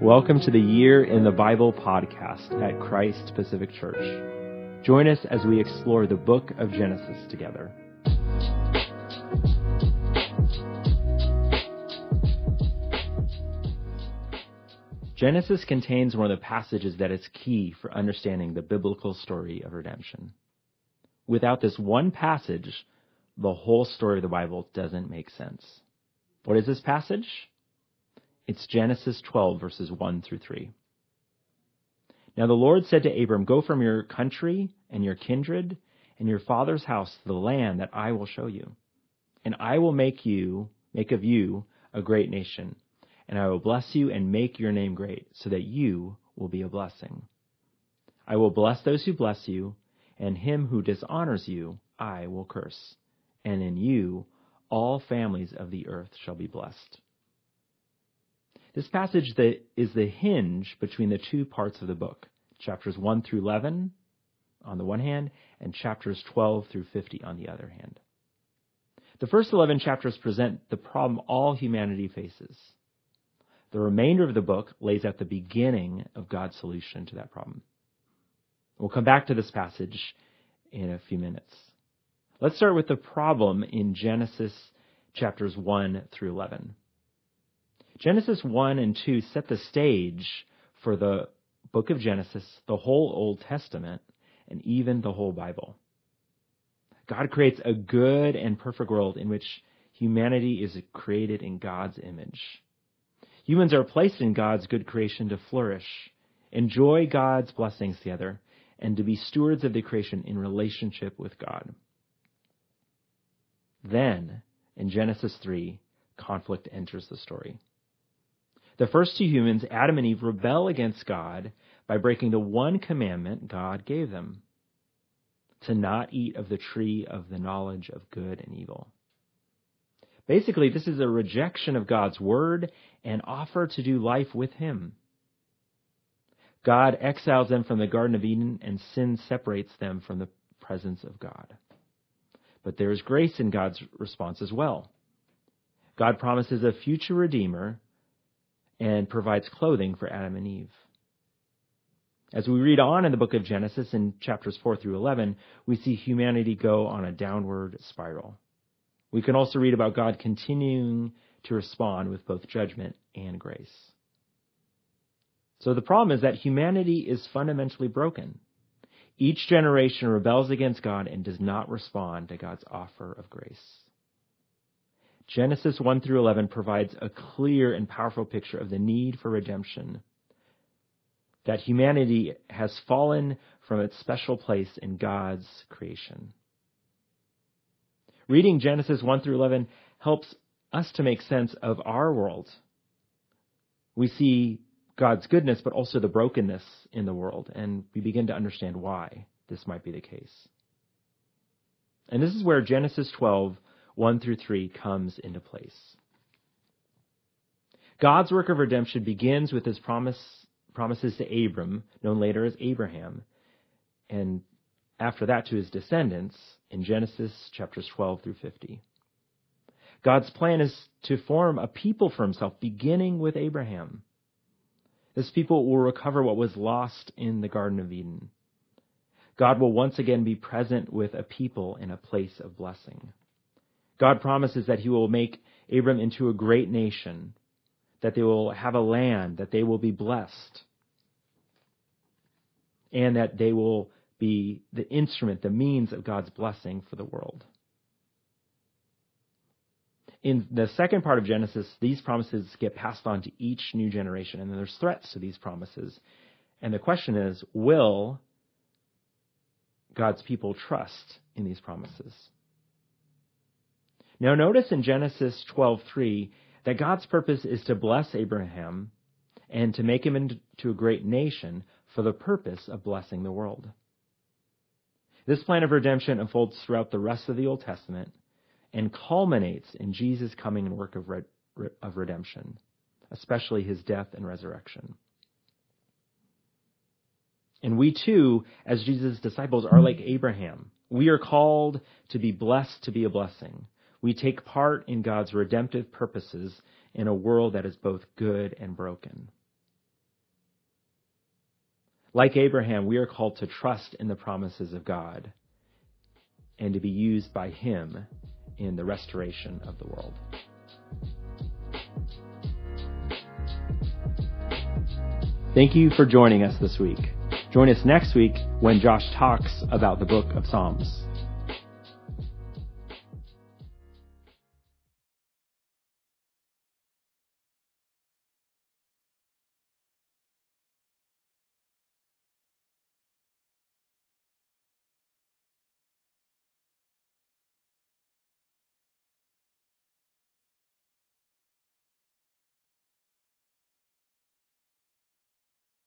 Welcome to the Year in the Bible podcast at Christ Pacific Church. Join us as we explore the book of Genesis together. Genesis contains one of the passages that is key for understanding the biblical story of redemption. Without this one passage, the whole story of the Bible doesn't make sense. What is this passage? It's Genesis 12, verses 1 through 3. Now the Lord said to Abram, Go from your country and your kindred and your father's house to the land that I will show you. And I will make you, make of you a great nation. And I will bless you and make your name great, so that you will be a blessing. I will bless those who bless you, and him who dishonors you I will curse. And in you all families of the earth shall be blessed. This passage that is the hinge between the two parts of the book, chapters 1 through 11 on the one hand, and chapters 12 through 50 on the other hand. The first 11 chapters present the problem all humanity faces. The remainder of the book lays out the beginning of God's solution to that problem. We'll come back to this passage in a few minutes. Let's start with the problem in Genesis chapters 1 through 11. Genesis 1 and 2 set the stage for the book of Genesis, the whole Old Testament, and even the whole Bible. God creates a good and perfect world in which humanity is created in God's image. Humans are placed in God's good creation to flourish, enjoy God's blessings together, and to be stewards of the creation in relationship with God. Then, in Genesis 3, conflict enters the story. The first two humans, Adam and Eve, rebel against God by breaking the one commandment God gave them to not eat of the tree of the knowledge of good and evil. Basically, this is a rejection of God's word and offer to do life with Him. God exiles them from the Garden of Eden and sin separates them from the presence of God. But there is grace in God's response as well. God promises a future Redeemer and provides clothing for Adam and Eve. As we read on in the book of Genesis in chapters 4 through 11, we see humanity go on a downward spiral. We can also read about God continuing to respond with both judgment and grace. So the problem is that humanity is fundamentally broken. Each generation rebels against God and does not respond to God's offer of grace. Genesis 1 through 11 provides a clear and powerful picture of the need for redemption. That humanity has fallen from its special place in God's creation. Reading Genesis 1 through 11 helps us to make sense of our world. We see God's goodness, but also the brokenness in the world, and we begin to understand why this might be the case. And this is where Genesis 12 1 through 3 comes into place. God's work of redemption begins with his promise, promises to Abram, known later as Abraham, and after that to his descendants in Genesis chapters 12 through 50. God's plan is to form a people for himself, beginning with Abraham. This people will recover what was lost in the Garden of Eden. God will once again be present with a people in a place of blessing. God promises that he will make Abram into a great nation, that they will have a land, that they will be blessed, and that they will be the instrument, the means of God's blessing for the world. In the second part of Genesis, these promises get passed on to each new generation, and then there's threats to these promises. And the question is, will God's people trust in these promises? Now notice in Genesis 12:3 that God's purpose is to bless Abraham and to make him into a great nation for the purpose of blessing the world. This plan of redemption unfolds throughout the rest of the Old Testament and culminates in Jesus' coming and work of, red, of redemption, especially his death and resurrection. And we too, as Jesus' disciples, are like Abraham. We are called to be blessed to be a blessing. We take part in God's redemptive purposes in a world that is both good and broken. Like Abraham, we are called to trust in the promises of God and to be used by Him in the restoration of the world. Thank you for joining us this week. Join us next week when Josh talks about the book of Psalms.